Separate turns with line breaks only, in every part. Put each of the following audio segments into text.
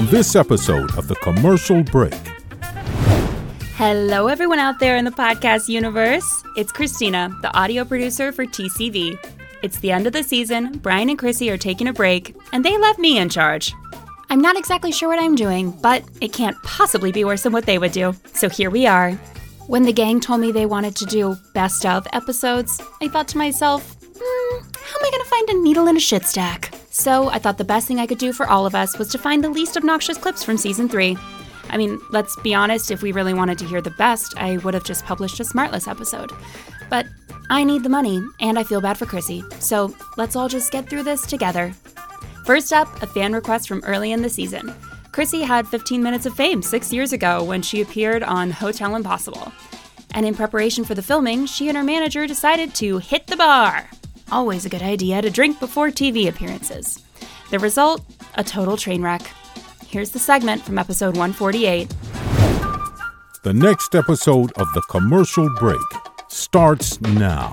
On this episode of The Commercial Break.
Hello, everyone out there in the podcast universe. It's Christina, the audio producer for TCB. It's the end of the season, Bryan and Krissy are taking a break, and they left me in charge. I'm not exactly sure what I'm doing, but it can't possibly be worse than what they would do. So here we are. When the gang told me they wanted to do best of episodes, I thought to myself, hmm, how am I going to find a needle in a shit stack? So I thought the best thing I could do for all of us was to find the least obnoxious clips from season three. I mean, let's be honest, if we really wanted to hear the best, I would have just published a Smartless episode. But I need the money, and I feel bad for Krissy, so let's all just get through this together. First up, a fan request from early in the season. Krissy had 15 minutes of fame six years ago when she appeared on Hotel Impossible. And in preparation for the filming, she and her manager decided to hit the bar. Always a good idea to drink before TV appearances. The result? A total train wreck. Here's the segment from episode 148.
The next episode of The Commercial Break starts now.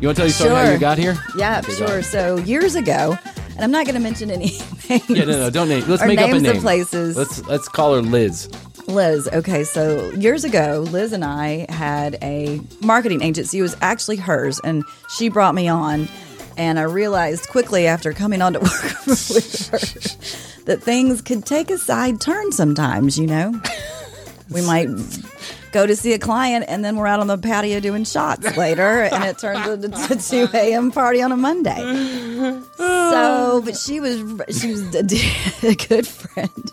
You want to tell your story how you got here?
Yeah, sure. So years ago, and I'm not going to mention any names.
Yeah, no, no, don't name. Let's
or
make up a
names
name.
of places.
Let's let's call her Liz.
Liz. Okay, so years ago, Liz and I had a marketing agency. It was actually hers, and she brought me on. And I realized quickly after coming on to work with her that things could take a side turn sometimes. You know, we might go to see a client, and then we're out on the patio doing shots later, and it turns into a two a.m. party on a Monday. So, but she was she was a, a good friend,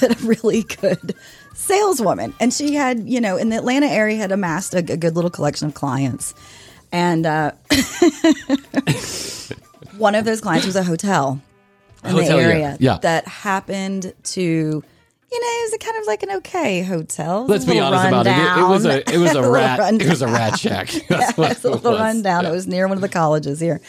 but a really good saleswoman, and she had you know in the Atlanta area had amassed a, a good little collection of clients, and uh, one of those clients was a hotel in
Hotel,
the area
Yeah.
that happened to. You know, it was kind of like an okay hotel.
Let's be honest about it. It, it was a it was a
little
rat it was a rat shack.
Yeah,
That's what
it's a little
was.
rundown.
Yeah.
It was near one of the colleges here.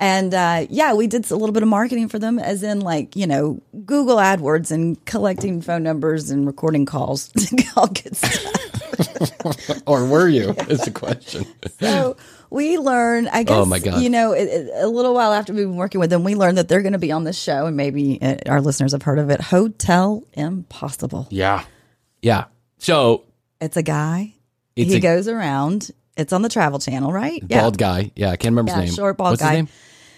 And uh, yeah, we did a little bit of marketing for them, as in like you know Google AdWords and collecting phone numbers and recording calls, all good stuff.
Or were you? Is the question.
So we learned, I guess,
Oh, my God.
you know, it, it- a little while after we've been working with them, we learned that they're going to be on this show, and maybe uh, our listeners have heard of it, Hotel Impossible.
Yeah. Yeah. So
It's a guy.
It's
he
a-
goes around. It's on the Travel Channel, right? Yeah.
bald guy. Yeah, I can't remember
Yeah,
his name.
short bald
What's
guy.
His name?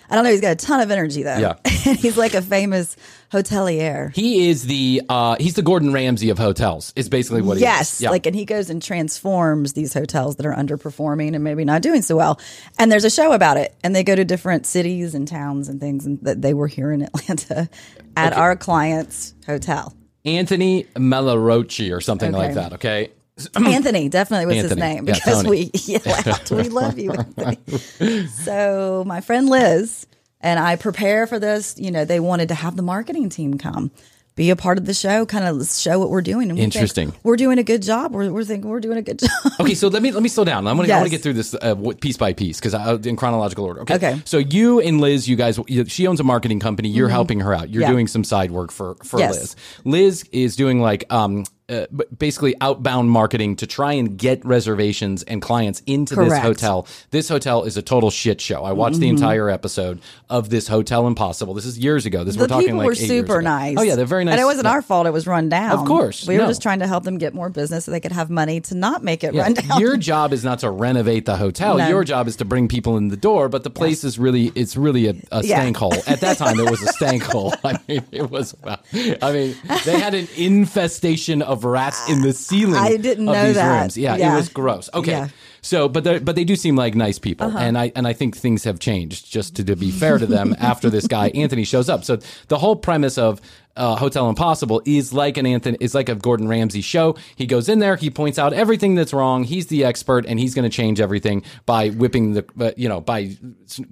I don't know. He's got a ton of energy though.
Yeah.
and he's like a famous hotelier.
He is the uh he's the Gordon Ramsay of hotels. Is basically what he
yes,
is. Yeah.
like, and he goes and transforms these hotels that are underperforming and maybe not doing so well. And there's a show about it, and they go to different cities and towns and things. And that they were here in Atlanta at our client's hotel.
Anthony Melorocci or something like that. Okay.
Anthony definitely was his name because
Tony.
we yell out, "We love you." Anthony. so my friend Liz and I prepare for this. You know, they wanted to have the marketing team come be a part of the show, kind of show what we're doing. And we
Interesting.
we're doing a good job. We're, we're thinking we're doing a good job.
Okay, so let me let me slow down. I'm gonna, I want to get through this uh, piece by piece because in chronological order. Okay.
Okay.
So you and Liz, you guys, she owns a marketing company. You're helping her out. You're
Mm-hmm. Yeah.
doing some side work for for
Yes.
Liz. Liz is doing like um. Uh, basically outbound marketing to try and get reservations and clients into this hotel. This hotel is a total shit show. I watched the entire episode of this Hotel Impossible. This is years ago. This
Mm-hmm. the
we're talking
people
like
were super nice.
Oh yeah, they're very nice.
And it wasn't
Yeah.
our fault. It was run down.
Of course,
we were just trying to help them get more business so they could have money to not make it
Yeah.
run down.
Your job is not to renovate the hotel.
No.
Your job is to bring people in the door. But the place is really, it's really a, a
Yeah.
stank hole. At that time, it was a stank hole. I mean, it was. I mean, they had an infestation of rats in the ceiling.
I didn't
of
know
these
that.
rooms. Yeah, it was gross. Okay.
Yeah. Uh-huh.
So, but they but they do seem like nice people, and I and I think things have changed. Just to, to be fair to them, after this guy Anthony shows up. So the whole premise of uh, Hotel Impossible is like an Anthony is like a Gordon Ramsay show. He goes in there, he points out everything that's wrong. He's the expert, and he's going to change everything by whipping the uh, you know by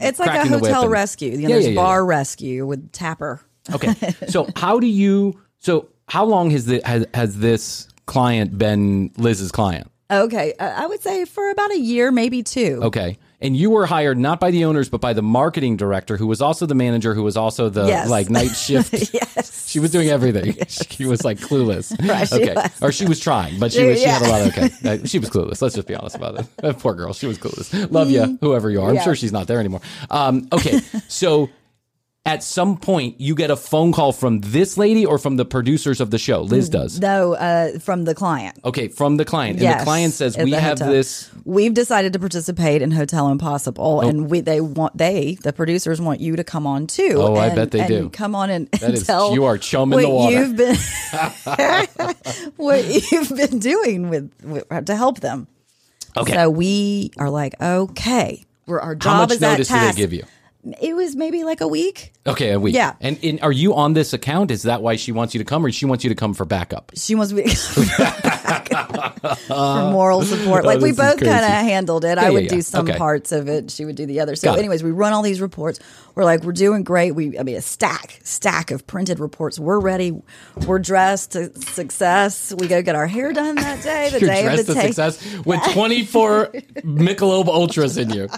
it's like a hotel
and-
rescue. You know,
Yeah,
there's
yeah, yeah,
bar rescue with
Taffer. Okay, so how do you? So how long has the has, has this client been Liz's client?
Okay, I would say for about a year, maybe two.
Okay. And you were hired not by the owners, but by the marketing director, who was also the manager, who was also the
Yes.
like night shift.
yes.
She was doing everything. She was like clueless.
Right,
okay.
was.
Or she was trying, but she was, she had a lot of, okay. Uh, She was clueless. Let's just be honest about it. That poor girl. She was clueless. Love you, whoever you are. I'm.
Yeah.
sure she's not there anymore. Um, okay. So at some point, you get a phone call from this lady or from the producers of the show. Liz does.
No, uh, from the client.
Okay. From the client. And the client says, we have
hotel.
this.
We've decided to participate in Hotel Impossible,
Oh.
and we they want they the producers want you to come on too.
Oh, I
and-
bet they do.
Come on and,
That
and
is-
tell
you are chum in the water.
You've been what you've been doing with, with to help them.
Okay.
So we are like, okay, we're our job
How much
is that
notice do they give you?
It was maybe like a week.
Okay, a week.
Yeah.
And, and are you on this account? Is that why she wants you to come, or she wants you to come for backup?
She wants me for moral support. Oh, like
Oh,
we both kind of handled it.
Yeah,
I would
yeah.
do some
Okay.
parts of it. She would do the other. So,
Got it.
anyways, we run all these reports. We're like, we're doing great. We, I mean, a stack, stack of printed reports. We're ready. We're dressed to success. We go get our hair done that day. The
You're
day
dressed
of the
to success with 24 Michelob Ultras in you.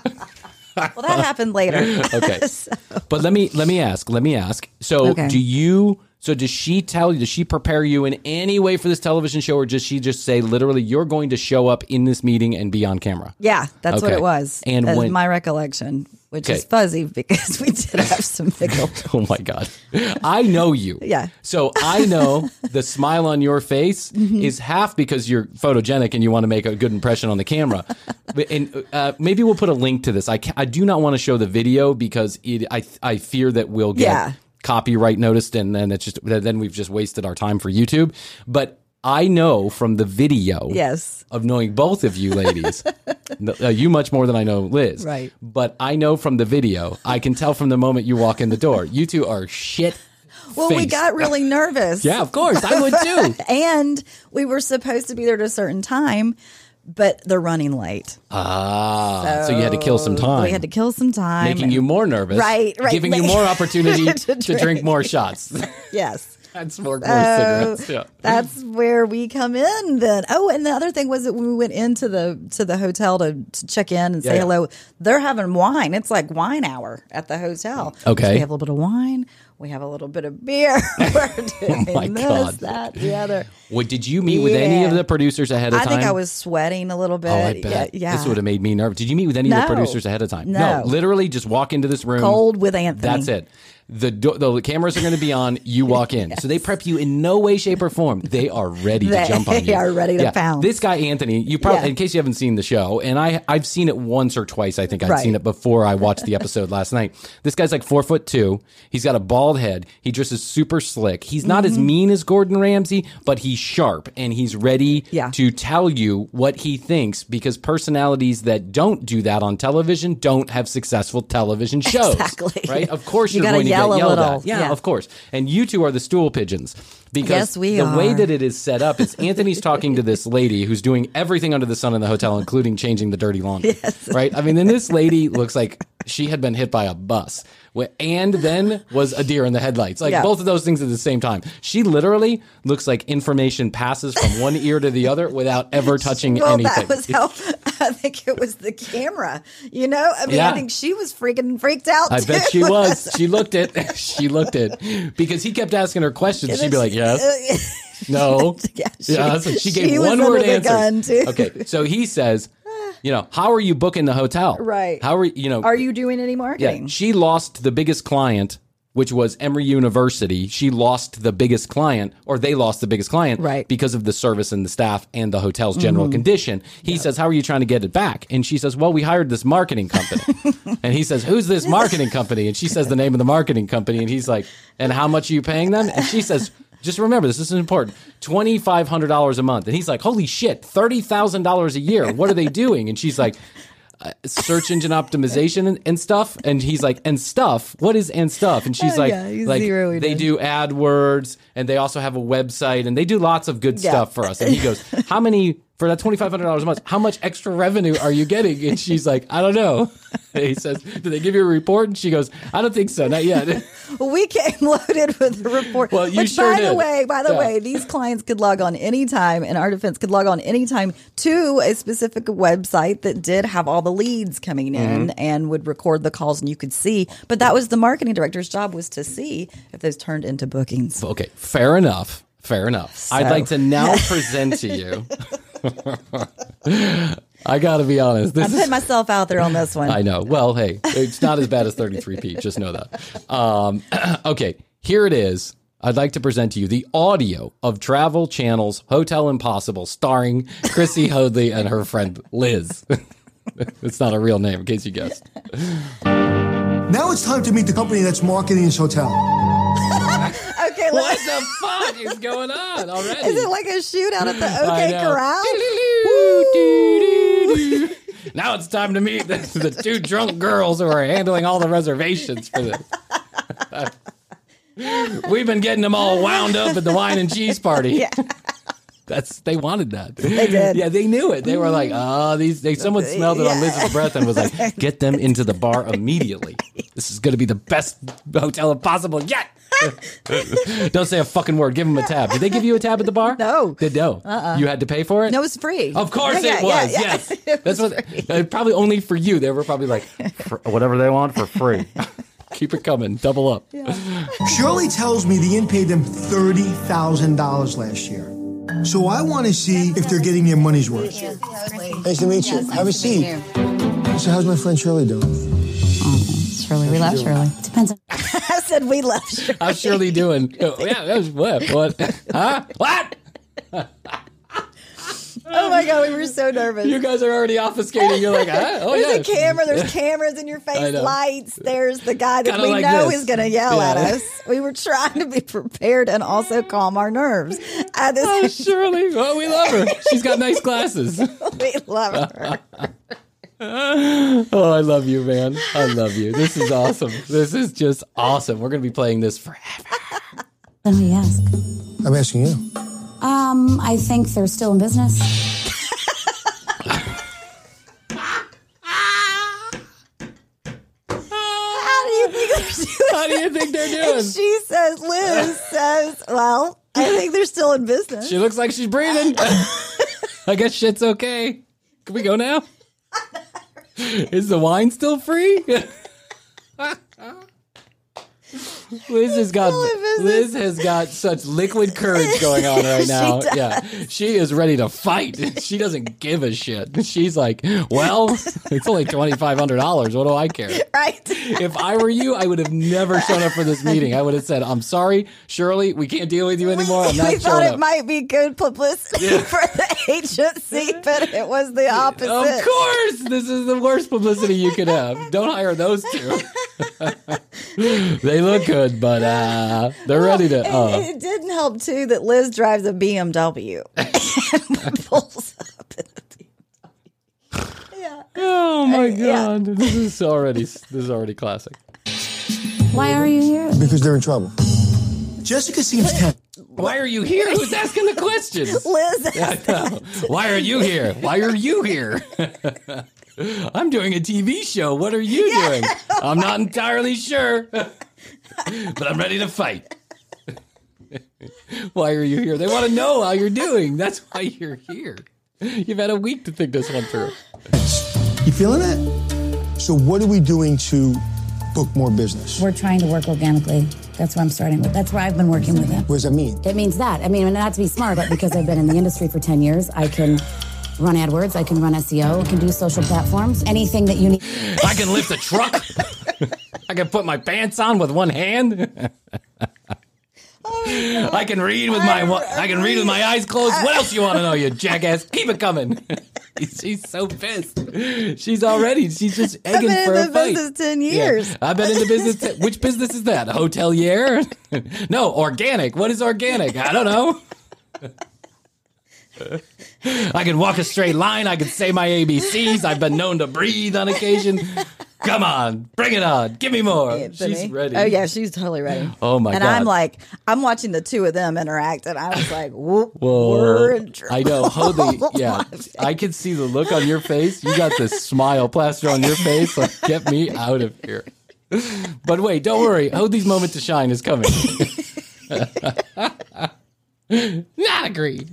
Well, that happened later.
Okay. But let me let me ask. Let me ask. So,
Okay.
do you? So, does she tell you? Does she prepare you in any way for this television show, or does she just say literally, "You're going to show up in this meeting and be on camera"?
Yeah, that's what it was.
And
That's
when-
my recollection, which
Okay.
is fuzzy because we did have some pickle.
Oh my God. I know you.
Yeah.
So I know the smile on your face
Mm-hmm.
is half because you're photogenic and you want to make a good impression on the camera. But- and uh, maybe we'll put a link to this. I, ca- I do not want to show the video because it, I, I fear that we'll get
Yeah.
copyright noticed and then it's just, then we've just wasted our time for YouTube. But I know from the video
Yes.
of knowing both of you ladies, uh, you much more than I know Liz.
Right.
But I know from the video, I can tell from the moment you walk in the door, you two are shit.
Well, we got really nervous.
Yeah, of course. I would too.
and we were supposed to be there at a certain time, but they're running late.
Ah, so, you had to kill some time.
We had to kill some time.
making
and-
you more nervous.
Right, right.
Giving you more opportunity to,
To
drink.
drink.
more shots.
Yes.
That's more, more
Oh,
cigarettes. Yeah.
That's where we come in then. Oh, and the other thing was that when we went into the to the hotel to, to check in and say
Yeah, yeah.
hello, they're having wine. It's like wine hour at the hotel. Mm.
Okay.
So we have a little bit of wine. We have a little bit of beer. We're oh doing
Oh my
this,
God.
that, the other.
What did you meet with any of the producers ahead of time?
I think I was sweating a little bit.
Oh, I bet.
Yeah.
This would have made me nervous. Did you meet with any of the producers ahead of time?
No.
literally just walk into this room.
Cold with Anthony.
That's it. The, do- the cameras are going to be on. You walk in, so they prep you in no way, shape, or form. They are ready to jump on you.
They are ready to pounce.
This guy Anthony, you probably,
Yeah.
in case you haven't seen the show, and I, I've seen it once or twice. I think I've
Right.
seen it before I watched the episode last night. This guy's like four foot two. He's got a bald head. He dresses super slick. He's not
Mm-hmm.
as mean as Gordon Ramsay, but he's sharp and he's ready
Yeah.
to tell you what he thinks because personalities that don't do that on television don't have successful television shows.
Exactly.
Right? Of course
You
you're going to
yell
get
a little.
at. Yeah,
Yeah.
of course. And you two are the stool pigeons. Because
Yes, we
the way that it is set up is Anthony's talking to this lady who's doing everything under the sun in the hotel, including changing the dirty laundry. Yes. Right? I mean, then this lady looks like she had been hit by a bus. And then was a deer in the headlights. Like
Yeah.
both of those things at the same time. She literally looks like information passes from one ear to the other without ever touching
Well,
anything.
that was how I think it was the camera. You know, I mean,
Yeah.
I think she was freaking freaked out.
I
too.
bet she was. She looked it. She looked it because he kept asking her questions. She'd be like, "Yes, no,
Yeah, she-
yeah." So she gave
she
one word
under the
answers.
gun, too.
Okay, so he says, "You know, how are you booking the hotel?
Right.
How are you? You know,
Are you doing any marketing?
yeah, she lost the biggest client, which was Emory University. She lost the biggest client, or they lost the biggest client,
Right. Mm-hmm.
Because of the service and the staff and the hotel's general condition. He says, "How are you trying to get it back?" And she says, "Well, we hired this marketing company." and he says, "Who's this marketing company?" And she says the name of the marketing company, and he's like, "And how much are you paying them?" And she says. Just remember, this This is important. Twenty five hundred dollars a month, and he's like, "Holy shit, thirty thousand dollars a year! What are they doing?" And she's like, uh, search engine optimization and, and stuff. And he's like, and stuff. What is and stuff? And she's
Oh,
like,
yeah,
like they do AdWords and they also have a website and they do lots of good
Yeah.
stuff for us. And he goes, how many for that twenty five hundred dollars a month? How much extra revenue are you getting? And she's like, I don't know. And he says, do they give you a report? And she goes, I don't think so, not yet.
Well, we came loaded with a report.
Well, you
which,
sure
by the way, by the
Yeah.
way, these clients could log on anytime, and our defense could log on anytime to a specific website that did have all the leads coming in
Mm-hmm.
and would record the calls, and you could see. But that was the marketing director's job was to see if those turned into bookings.
okay, fair enough. Fair enough. I'd like to now present to you. I got to be honest. This
I
put
is myself out there on this one.
I know. Well, hey, it's not as bad as 33p. Just know that. Um, okay, here it is. I'd like to present to you the audio of Travel Channel's Hotel Impossible, starring Krissy Hoadley and her friend Liz. it's not a real name, in case you guessed.
Now it's time to meet the company that's marketing this hotel.
What the fuck is going on already?
is it like a shootout at the OK. Corral?
Now it's time to meet the, the two drunk girls who are handling all the reservations for this. We've been getting them all wound up at the wine and cheese party.
Yeah.
That's they wanted that.
They did.
Yeah, they knew it. They were like, "Oh, these." They, someone smelled it on Liz's breath and was like, "Get them into the bar immediately. This is going to be the best hotel possible yet." Don't say a fucking word. Give them a tab. Did they give you a tab at the bar?
No.
Did no? Uh-uh. You had to pay for it.
No, it's free.
Of course
Yeah,
it was.
yeah,
Yes,
It
that's
was
what.
free.
uh, probably only for you. They were probably like "For whatever they want for free. Keep it coming. Double up.
Shirley tells me the inn paid them $30,000 last year. So I want to see if they're getting their money's worth. Nice to meet you. Have a seat. So how's my friend Shirley doing?
Shirley, we love Shirley. Depends on
I said we left.
How's Shirley doing? Oh, yeah, that was what? What? Huh? What?
Oh my god, we were so nervous.
You guys are already obfuscating. You're like, huh? oh yeah.
There's a camera. There's cameras in your face, lights. There's the guy that
Kinda
we
like
know
this.
is going to yell at us. We were trying to be prepared and also calm our nerves. At this,
Oh, Shirley. Oh, we love her. She's got nice glasses.
we love her.
Oh, I love you, man. I love you. This is awesome. This is just awesome. We're gonna be playing this forever.
Let me ask.
I'm asking you.
Um, I think they're still in business.
How do you think they're doing?
How do you think they're
And
doing?
she says, Liz says, well, I think they're still in business.
She looks like she's breathing. I guess shit's okay. Can we go now? Is the wine still free? Liz has got
Still in business.
Liz has got such liquid courage going on right
She
now.
does.
Yeah, she is ready to fight. She doesn't give a shit. She's like, "Well, it's only twenty five hundred dollars. What do I care?"
right?
If I were you, I would have never shown up for this meeting. I would have said, "I'm sorry, Shirley, we can't deal with you anymore. I'm not
we thought it
up."
might be good publicity for the agency, but it was the opposite.
Of course, this is the worst publicity you could have. Don't hire those two. they look good, but uh, they're ready to.
It,
Uh,
it didn't help too that Liz drives a BMW and pulls up in a BMW. Yeah.
oh my
yeah.
god, this is already this is already classic.
Why are you here?
Because they're in trouble. Jessica seems tense.
Why are you here? Who's asking the questions?
Liz, asked that.
Why are you here? Why are you here? I'm doing a TV show. What are you doing? I'm not entirely sure, but I'm ready to fight. why are you here? They want to know how you're doing. That's why you're here. You've had a week to think this one through.
You feeling it? So what are we doing to book more business?
We're trying to work organically. That's where I'm starting with. That's where I've been working with them.
What does that mean?
It means that. I mean, not to be smart, but because I've been in the industry for 10 years, I can run AdWords, I can run SEO, I can do social platforms, anything that you need.
I can lift a truck. I can put my pants on with one hand. I can read with my I can read with my eyes closed. What else you want to know, you jackass? Keep it coming. she's so pissed. She's already. She's just egging
been in
for a
the
fight.
business 10 years.
Yeah. I've been in the business. T- which business is that? Hotelier? no, organic. What is organic? I don't know. I can walk a straight line. I can say my ABCs. I've been known to breathe on occasion. Come on, bring it on. Give me more.
Anthony.
She's ready.
Oh yeah, she's totally ready.
Oh, my
and
God.
And I'm like, I'm watching the two of them interact, and I was like, whoop,
Whoa.
we're in trouble.
I know. Holy, yeah. I can see the look on your face. You got this smile plaster on your face. Like, get me out of here. But wait, don't worry. Hody's moment to shine is coming. Not agree.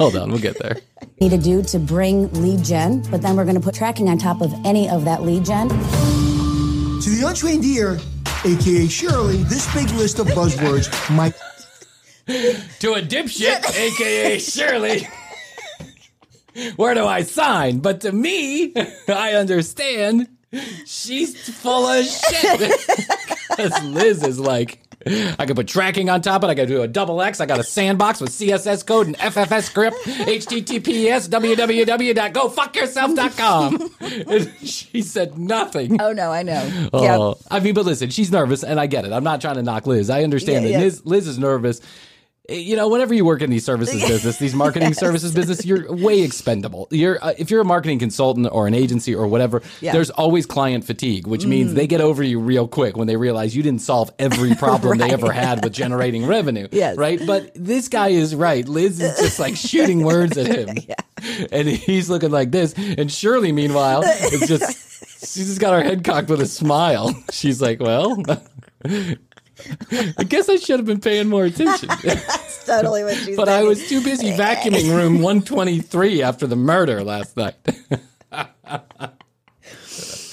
Hold on, we'll get there.
need to do to bring lead gen, but then we're going to put tracking on top of any of that lead gen.
To the untrained ear, aka Shirley, this big list of buzzwords might
To a dipshit, aka Shirley. Where do I sign? But to me, I understand she's full of shit. Because Liz is like, I can put tracking on top of it. I can do a double X. I got a sandbox with CSS code and FFS script. HTTPS www.gofuckyourself.com. She said nothing.
Oh no, I know.
Oh,
Yeah,
I mean, but listen, she's nervous, and I get it. I'm not trying to knock Liz. I understand
Yeah,
that
yeah.
Liz, Liz is nervous. You know, whenever you work in these services business, these marketing services business, you're way expendable. You're uh, if you're a marketing consultant or an agency or whatever,
Yeah.
there's always client fatigue, which means they get over you real quick when they realize you didn't solve every problem they ever had with generating revenue.
Yes.
right. But this guy is right. Liz is just like shooting words at him, and he's looking like this. And Shirley, meanwhile, is just. She's just got her head cocked with a smile. She's like, "Well, I guess I should have been paying more attention."
that's totally what she's
but I was too busy vacuuming room 123 after the murder last night.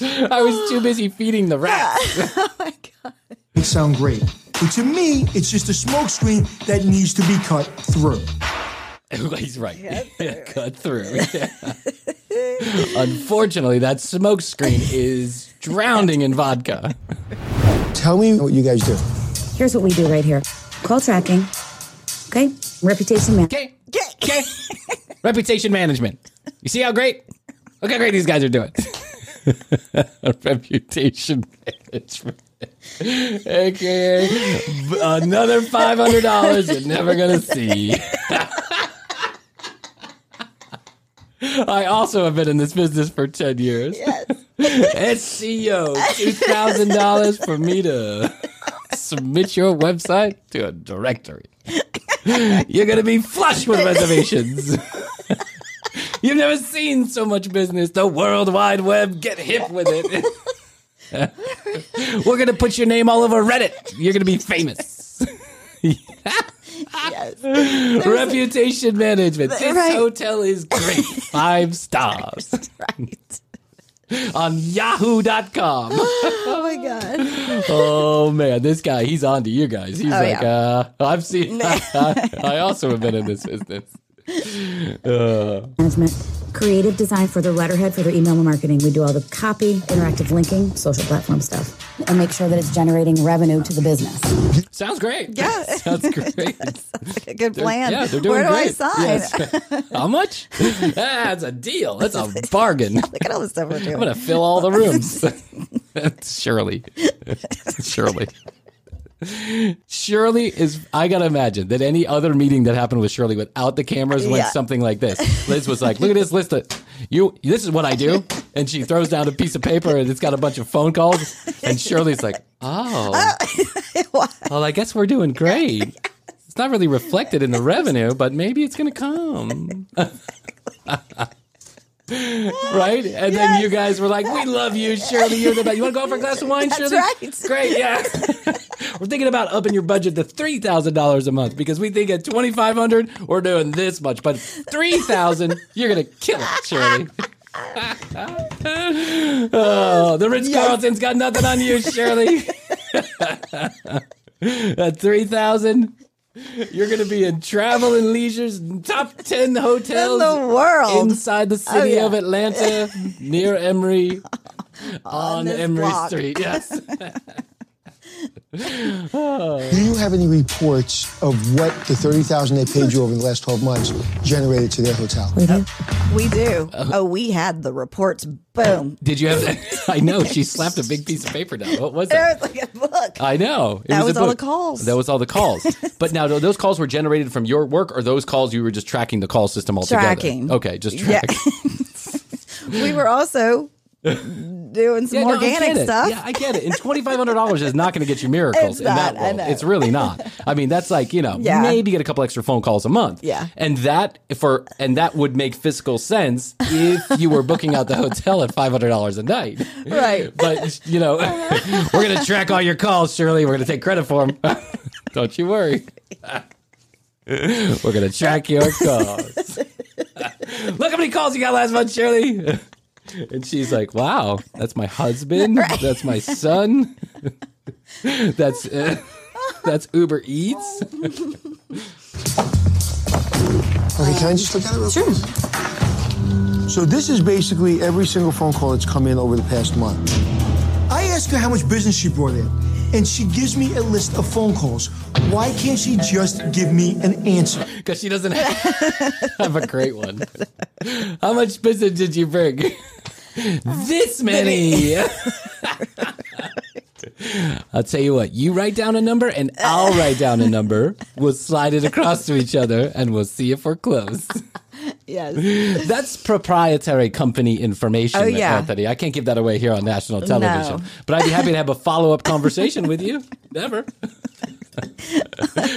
I was too busy feeding the rats. Oh my god.
It sound great. But to me, it's just a smokescreen that needs to be cut through.
He's right. Yeah, cut through. Unfortunately, that smokescreen is drowning in vodka.
Tell me what you guys do.
Here's what we do right here call tracking, okay? Reputation management.
Okay. Okay. Reputation management. You see how great? Look how great these guys are doing. Reputation management. AKA b- another $500 you're never going to see. I also have been in this business for 10 years. Yes. SEO, $2,000 for me to submit your website to a directory. You're going to be flush with reservations. You've never seen so much business. The World Wide Web, get hip with it. We're going to put your name all over Reddit. You're going to be famous.
yes.
Reputation management. This
Right.
hotel is great. Five stars.
right.
On yahoo.com.
Oh my god.
Oh man, this guy, he's on to you guys. He's
Oh,
like,
yeah.
uh, I've seen, I also have been in this business. Uh,
management, creative design for their letterhead for their email marketing. We do all the copy, interactive linking, social platform stuff, and make sure that it's generating revenue to the business.
sounds great.
Yeah.
sounds great.
That's a good
They're-
plan.
Yeah, they're doing
Where do I sign?
Yes. How much? That's a deal. That's a bargain.
Look at all the stuff we're doing.
I'm gonna fill all the rooms. Shirley, Shirley, Shirley is. I gotta imagine that any other meeting that happened with Shirley without the cameras went
Yeah.
something like this. Liz was like, "Look at this list of you. This is what I do," and she throws down a piece of paper and it's got a bunch of phone calls. And Shirley's like, "Oh, oh well, I guess we're doing great." It's not really reflected in the revenue, but maybe it's going to come. right? And then you guys were like, "We love you, Shirley. You're the best. You want to go for a glass of wine,
That's
Shirley?
right.
Great, yeah. we're thinking about upping your budget to three thousand dollars a month because we think at twenty five hundred we're doing this much, but three thousand you're gonna kill it, Shirley." oh, the Ritz Carlton's got nothing on you, Shirley. At three thousand, you're going to be in Travel and Leisure's top ten hotels
In the world.
inside the city oh,
yeah.
of Atlanta, near Emory, on,
this
Emory
block.
Street. Yes.
Do you have any reports of what the thirty thousand they paid you over the last twelve months generated to their hotel?
We do.
We do. Uh-huh. Oh, we had the reports. Boom.
Did you have? That? I know she slapped a big piece of paper down. What was
There
it?
was like a book.
I know. It
That
a
was all
book.
the calls.
That was all the calls. but now, those calls were generated from your work, or those calls you were just tracking the call system altogether?
Tracking.
Okay, just
Yeah.
tracking.
we were also doing some
Yeah,
organic
it.
stuff.
Yeah, I get it. And twenty five hundred dollars is not going to get you miracles
It's
in that
not, I
world.
know.
It's really not. I mean, that's like you know
Yeah.
maybe get a couple extra phone calls a month.
Yeah.
and that for and that would make fiscal sense if you were booking out the hotel at five hundred dollars a night.
Right.
But you know, uh-huh. we're going to track all your calls, Shirley. We're going to take credit for them. Don't you worry. We're going to track your calls. Look how many calls you got last month, Shirley. And she's like, "Wow, that's my husband. That's my son. that's uh, that's Uber Eats."
Okay, can I just look at it real quick? So this is basically every single phone call that's come in over the past month.
I ask her how much business she brought in, and she gives me a list of phone calls. Why can't she just give me an answer?
Because she doesn't have a great one. How much business did you bring? This many. I'll tell you what, you write down a number and I'll write down a number. We'll slide it across to each other and we'll see if we're close.
Yes.
That's proprietary company information,
Oh, yeah.
Anthony. I can't give that away here on national television.
No.
But I'd be happy to have a follow up conversation with you. Never.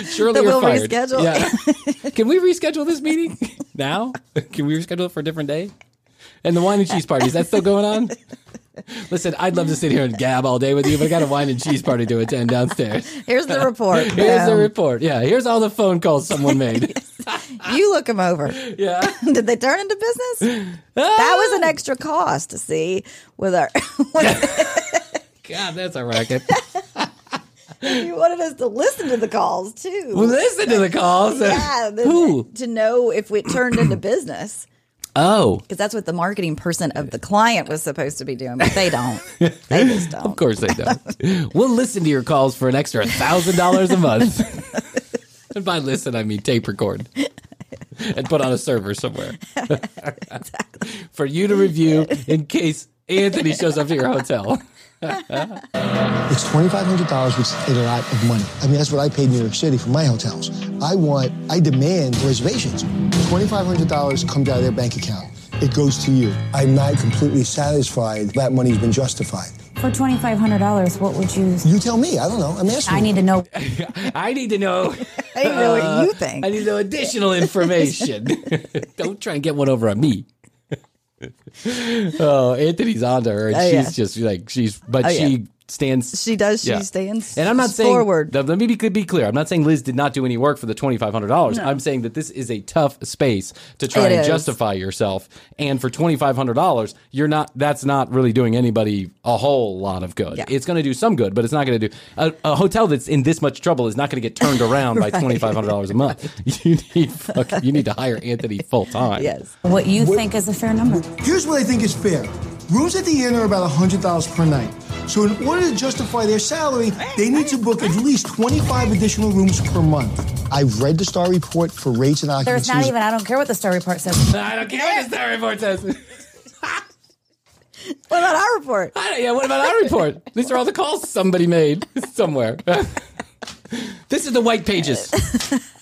Surely
That we'll
fired.
reschedule.
Yeah. Can we reschedule this meeting now? Can we reschedule it for a different day? And the wine and cheese party, is that still going on? Listen, I'd love to sit here and gab all day with you, but I got a wine and cheese party to attend downstairs.
Here's the report.
Here's the report. Yeah, here's all the phone calls someone made.
You look them over.
Yeah.
Did they turn into business? That was an extra cost to see with our.
God, that's a racket.
you wanted us to listen to the calls too.
Listen to the calls.
Yeah, the-
Who?
to know if it turned into business
Oh,
because that's what the marketing person of the client was supposed to be doing, but they don't. They just don't.
of course they don't. we'll listen to your calls for an extra thousand dollars a month. and by listen, I mean tape record and put on a server somewhere for you to review in case Anthony shows up to your hotel.
It's twenty-five hundred dollars, which is a lot of money. I mean, that's what I paid in New York City for my hotels. I want, I demand reservations. Twenty-five hundred dollars comes out of their bank account. It goes to you. I'm not completely satisfied that money's been justified.
For $2,500, what would you?
You tell me. I don't know. I'm asking.
I need to know.
I need to know.
I didn't know what you uh, think.
I need to know additional information. Don't try and get one over on me. oh, Anthony's on to her, and
Oh,
she's
yeah.
just like she's, but
Oh,
she
yeah.
Stands.
She does. She
Yeah.
stands.
And I'm not saying
forward.
Let me be, be clear. I'm not saying Liz did not do any work for the twenty five hundred dollars. I'm saying that this is a tough space to try
It
and
is.
justify yourself. And for twenty five hundred dollars, you're not. That's not really doing anybody a whole lot of good.
Yeah.
It's going to do some good, but it's not going to do a, a hotel that's in this much trouble is not going to get turned around by twenty five hundred dollars a month. You need fuck, you need to hire Anthony full time.
yes.
What you think is a fair number.
Here's what I think is fair. Rooms at the inn are about $100 per night. So in order to justify their salary, they need to book at least 25 additional rooms per month.
I've read the star report for rates and
There's
occupancy.
not even, I don't care what the Star report says.
I don't care what the star report says.
What about our report?
Yeah, what about our report? These are all the calls somebody made somewhere. this is the white pages.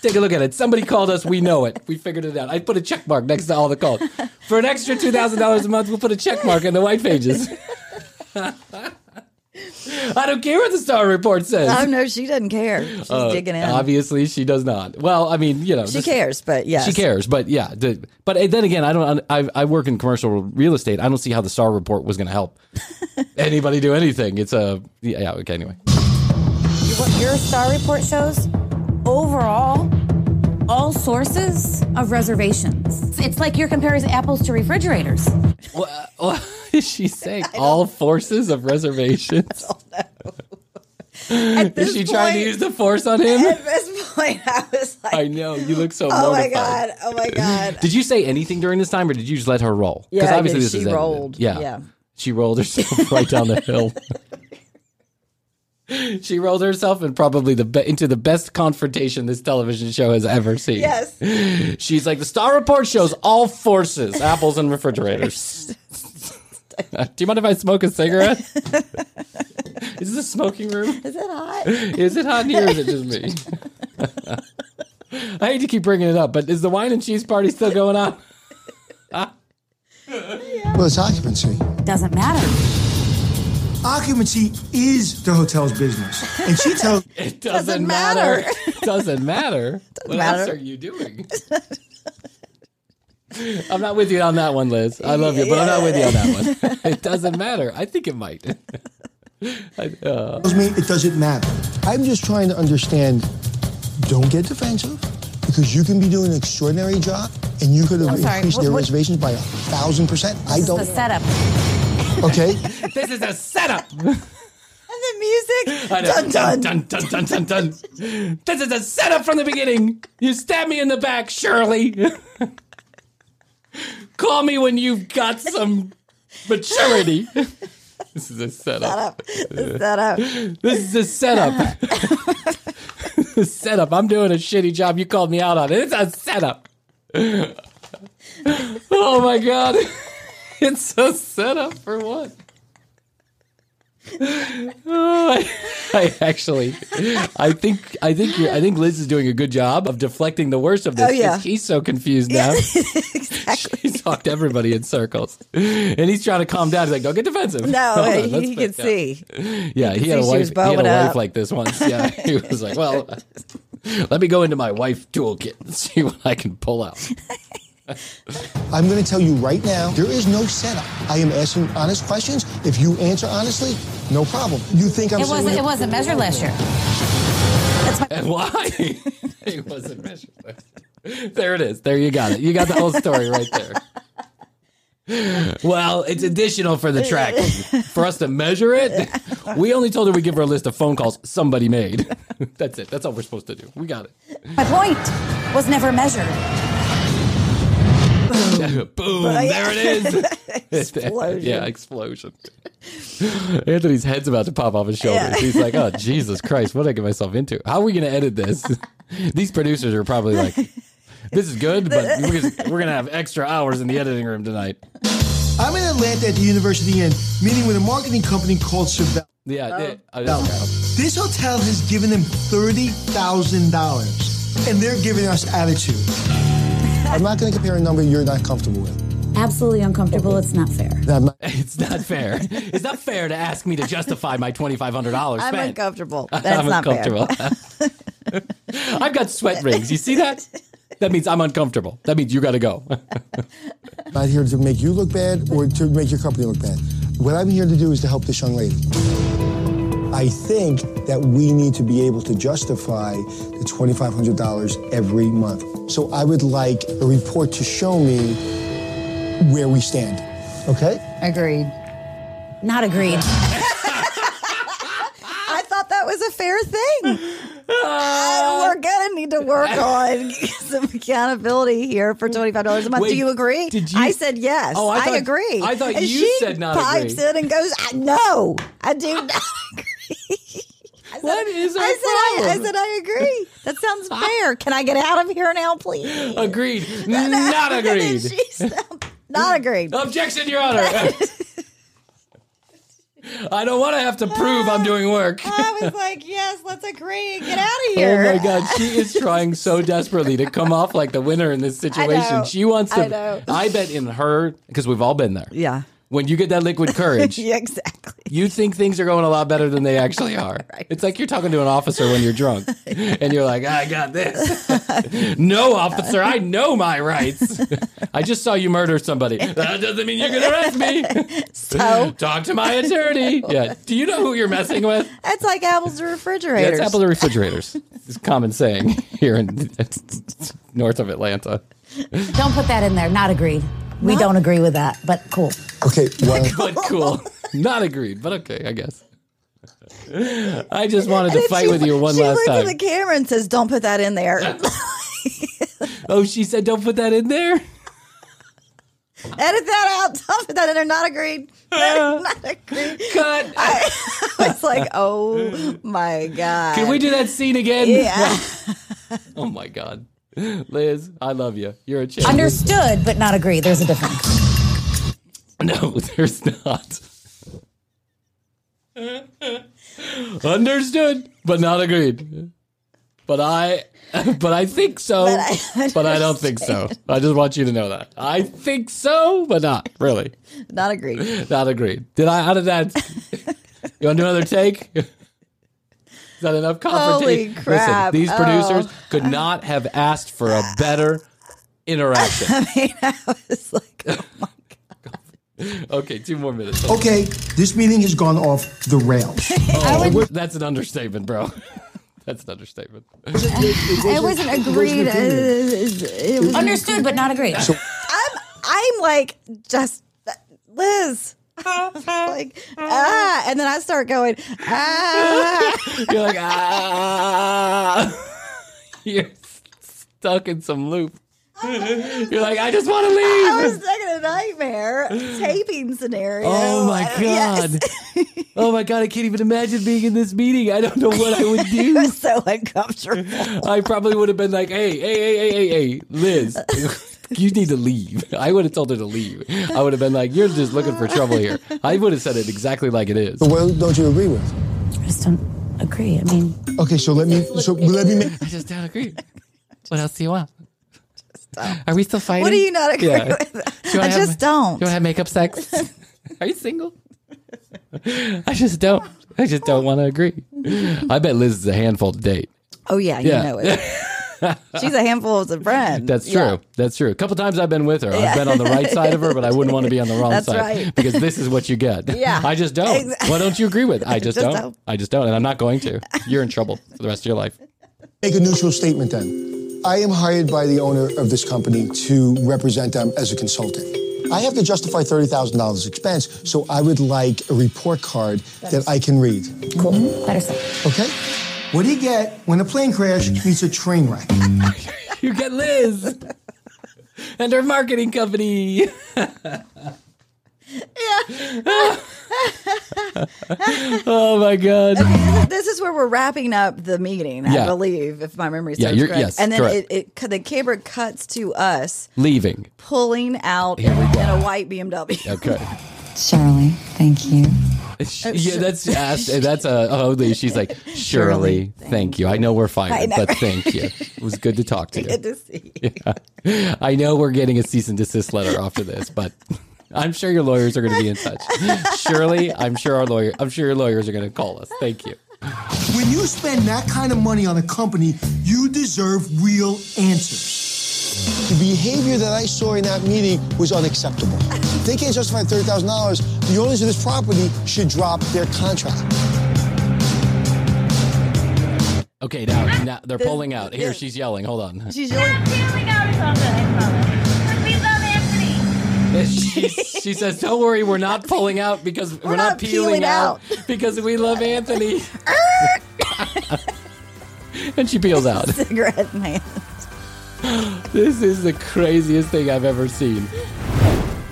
Take a look at it. Somebody called us. We know it. We figured it out. I put a check mark next to all the calls. For an extra two thousand dollars a month, we'll put a check mark in the white pages. I don't care what the Star Report says.
Oh no, she doesn't care. She's
Uh,
digging in.
Obviously, she does not. Well, I mean, you know,
she
this-
cares, but yeah,
She cares, but yeah. The, but then again, I don't. I, I work in commercial real estate. I don't see how the Star Report was going to help anybody do anything. It's a yeah. yeah, Okay. Anyway,
What your star report shows, overall, all sources of reservations. It's like you're comparing apples to refrigerators.
what is she saying? All forces of reservations.
At
Is she trying to use the force on him?
At this point, I was like,
I know you look so.
"Oh my
mortified.
god, oh my god."
Did you say anything during this time, or did you just let her roll?
Yeah,
obviously this
She
is edited.
rolled.
Yeah.
Yeah.
she rolled herself right down the hill. she rolled herself and probably the be- into the best confrontation this television show has ever seen.
Yes.
She's like the Star Report shows all forces, apples and refrigerators. Do you mind if I smoke a cigarette? is this a smoking room?
Is it hot?
Is it hot in here or is it just me? I hate to keep bringing it up, but is the wine and cheese party still going on?
Well, it's occupancy.
Doesn't matter.
Occupancy is the hotel's business. And she tells
It doesn't,
Doesn't
matter.
matter.
It doesn't matter. what else are you doing? I'm not with you on that one, Liz. I love you, but I'm not with you on that one. it doesn't matter. I think it might. I, uh,
me it doesn't matter. I'm just trying to understand. Don't get defensive because you can be doing an extraordinary job and you could have
Oh, sorry.
increased
What-
their
what-
reservations by a thousand percent. I don't.
the setup.
Okay.
this is a setup.
And the music.
I.
Dun dun.
dun, dun, dun, dun, dun. This is a setup from the beginning. You stab me in the back, Shirley. Call me when you've got some maturity. This is a setup.
Setup.
This is a setup. A setup. I'm doing a shitty job. You called me out on it. It's a setup. Oh my god. It's a setup for what? Oh, I, I actually, I think, I think, you're, I think Liz is doing a good job of deflecting the worst of this.
Oh, yeah.
'cause He's so confused now.
exactly.
He's talked everybody in circles, and he's trying to calm down. He's like, "Don't get defensive."
No,
Hold on,
he,
let's
he
back
could
down."
see.
Yeah, he
could
had a wife. He had a wife
up.
like this once. Yeah, he was like, "Well, let me go into my wife toolkit and see what I can pull out."
I'm going to tell you right now, there is no setup. I am asking honest questions. If you answer honestly, no problem. You think I'm
It
saying
wasn't. It wasn't measured last year.
And why? it wasn't measured. There it is. There you got it. You got the whole story right there. Well, it's additional for the track. For us to measure it, we only told her we give her a list of phone calls somebody made. That's it. That's all we're supposed to do. We got it.
My point was never measured.
Boom! There it is.
Explosion.
yeah, explosion. Anthony's head's about to pop off his shoulders. He's like, "Oh Jesus Christ! What did I get myself into? How are we going to edit this?" These producers are probably like, "This is good, but we're gonna, we're going to have extra hours in the editing room tonight."
I'm in Atlanta at the University Inn, meeting with a marketing company called Chevelle.
Yeah,
Oh.
it- I-
This hotel has given them $30,000 and they're giving us attitude. I'm not going to compare a number you're not comfortable with.
Absolutely uncomfortable. It's not fair.
Not-
it's not fair. It's not fair to ask me to justify my twenty five hundred dollars.
I'm uncomfortable. That's
I'm
not fair.
uncomfortable. I've got sweat rings. You see that? That means I'm uncomfortable. That means you got to go.
not here to make you look bad or to make your company look bad. What I'm here to do is to help this young lady. I think that we need to be able to justify the $2,500 every month. So I would like a report to show me where we stand. Okay?
Agreed.
Not agreed.
I thought that was a fair thing. I- we're gonna need to work on some accountability here for twenty five dollars a month.
Wait,
Do you agree?
did you-
I said yes.
Oh, I
I, agree.
I thought
and
you
she
said not
pipes
agree.
in and goes, "I- "No, I do not agree." I said,
What is our
I said, I, I said I agree. That sounds fair. Can I get out of here now, please?
agreed. Not agreed.
she's not agreed.
Objection, Your Honor. I don't want to have to prove I'm doing work.
I was like, yes, let's agree and get out of here.
Oh my God, she is trying so desperately to come off like the winner in this situation.
know.
She wants to.
I know.
I bet in her because we've all been there.
Yeah.
When you get that liquid courage,
yeah, exactly.
you think things are going a lot better than they actually are.
Right.
It's like you're talking to an officer when you're drunk and you're like, I got this. no, officer, I know my rights. I just saw you murder somebody. That doesn't mean you can arrest me.
So
Talk to my attorney. Yeah. Do you know who you're messing with?
it's like apples to
Yeah,
refrigerators.
it's apple to refrigerators. It's a common saying here in north of Atlanta.
Don't put that in there. Not agreed. We don't agree with that, but cool.
Okay, well,
But cool. Not agreed, but okay, I guess. I just wanted to fight
she-
with you one
she
last
looks
time.
at the camera and says, "Don't put that in there."
Oh, she said, "Don't put that in there."
Edit that out. Don't put that in there. Not agreed. Not agreed.
Cut.
I was like, "Oh my god!"
Can we do that scene again?
Yeah.
oh my god, Liz, I love you. You're a champ.
Understood, but not agreed. There's a difference.
no, there's not. Understood, but not agreed. But I, but I think so.
But
But
I
I, don't think so. I just want you to know that I think so, but not really.
Not agreed.
Not agreed. Did I? How did that? You want to do another take? Is that enough confrontation?
Holy crap.
Listen, these producers
Oh.
could not have asked for a better interaction.
I mean, I was like, oh my
Okay, two more minutes.
okay, this meeting has gone off the rails.
Oh, that's an understatement, bro. That's an understatement.
It wasn't agreed. uh, It was
Understood, but not agreed.
I'm I'm like just Liz. like ah, and then I start going ah.
You're like, ah. You're stuck in some loop. You're like, I just want to leave.
I was stuck in a nightmare taping scenario.
Oh my
I- yes.
God. Oh my God, I can't even imagine being in this meeting. I don't know what I would
It
do.
was so uncomfortable.
I probably would have been like, hey, hey, hey, hey, hey, hey, Liz, you need to leave. I would have told her to leave. I would have been like, you're just looking for trouble here. I would have said it exactly like it is.
So what don't you agree with?
I just don't agree. I mean,
Okay, so let me so let me make
I just don't agree. What else do you want? Are we still fighting?
What do you not agree
Yeah.
with?
Do you
I
wanna
just
have,
don't.
Do you want to have makeup sex? Are you single? I just don't. I just don't want to agree. I bet Liz is a handful to date.
Oh yeah, you
Yeah.
know it. She's a handful as a friend.
That's true.
Yeah.
That's true. A couple times I've been with her. I've been on the right side of her, but I wouldn't want to be on the wrong
That's
side
right.
because this is what you get.
Yeah.
I just don't.
Exactly.
What don't you agree with? I just,
Just
don't.
don't.
I just don't, and I'm not going to. You're in trouble for the rest of your life.
make a neutral statement then. I am hired by the owner of this company to represent them as a consultant. I have to justify $30,000 expense, so I would like a report card that I can read.
cool. Better say.
Okay? What do you get when a plane crash meets a train wreck?
You get Liz and her marketing company. yeah. oh my god.
This is where we're wrapping up the meeting, I
Yeah.
believe, if my memory
Yeah,
serves
you're-
correct.
yes,
and then
correct.
it, it the camera cuts to us
Leaving.
pulling out in,
Here we go.
in a white BMW.
Okay.
Shirley, thank you.
yeah, that's asked, that's a holy. She's like, Shirley, thank you. I know we're fighting,
I know.
but thank you. It was good to talk to you.
Good to see. you.
I know we're getting a cease and desist letter after this, but I'm sure your lawyers are going to be in touch. Shirley, I'm sure our lawyer, I'm sure your lawyers are going to call us. Thank you.
When you spend that kind of money on a company, you deserve real answers. The behavior that I saw in that meeting was unacceptable. If they can't justify $30,000, the owners of this property should drop their contract.
Okay, now, now they're pulling out. Here, she's yelling. Hold on.
She's yelling.
She, she says, "Don't worry, we're not pulling out because we're, not,
not
peeling,
peeling
out,
out."
because we love Anthony." and she peels out.
cigarette man.
This is the craziest thing I've ever seen.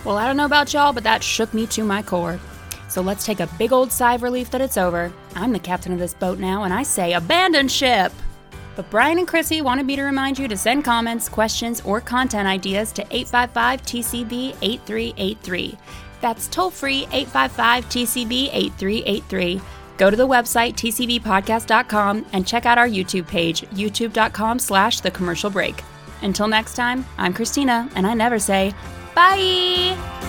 Well, I don't know about y'all, but that shook me to my core. So let's take a big old sigh of relief that it's over. I'm the captain of this boat now, and I say abandon ship! But Bryan and Krissy wanted me to remind you to send comments, questions, or content ideas to 855 TCB 8383. That's toll free 855 TCB 8383. Go to the website tcbpodcast.com and check out our YouTube page, youtube.com slash the commercial break. Until next time, I'm Christina, and I never say bye!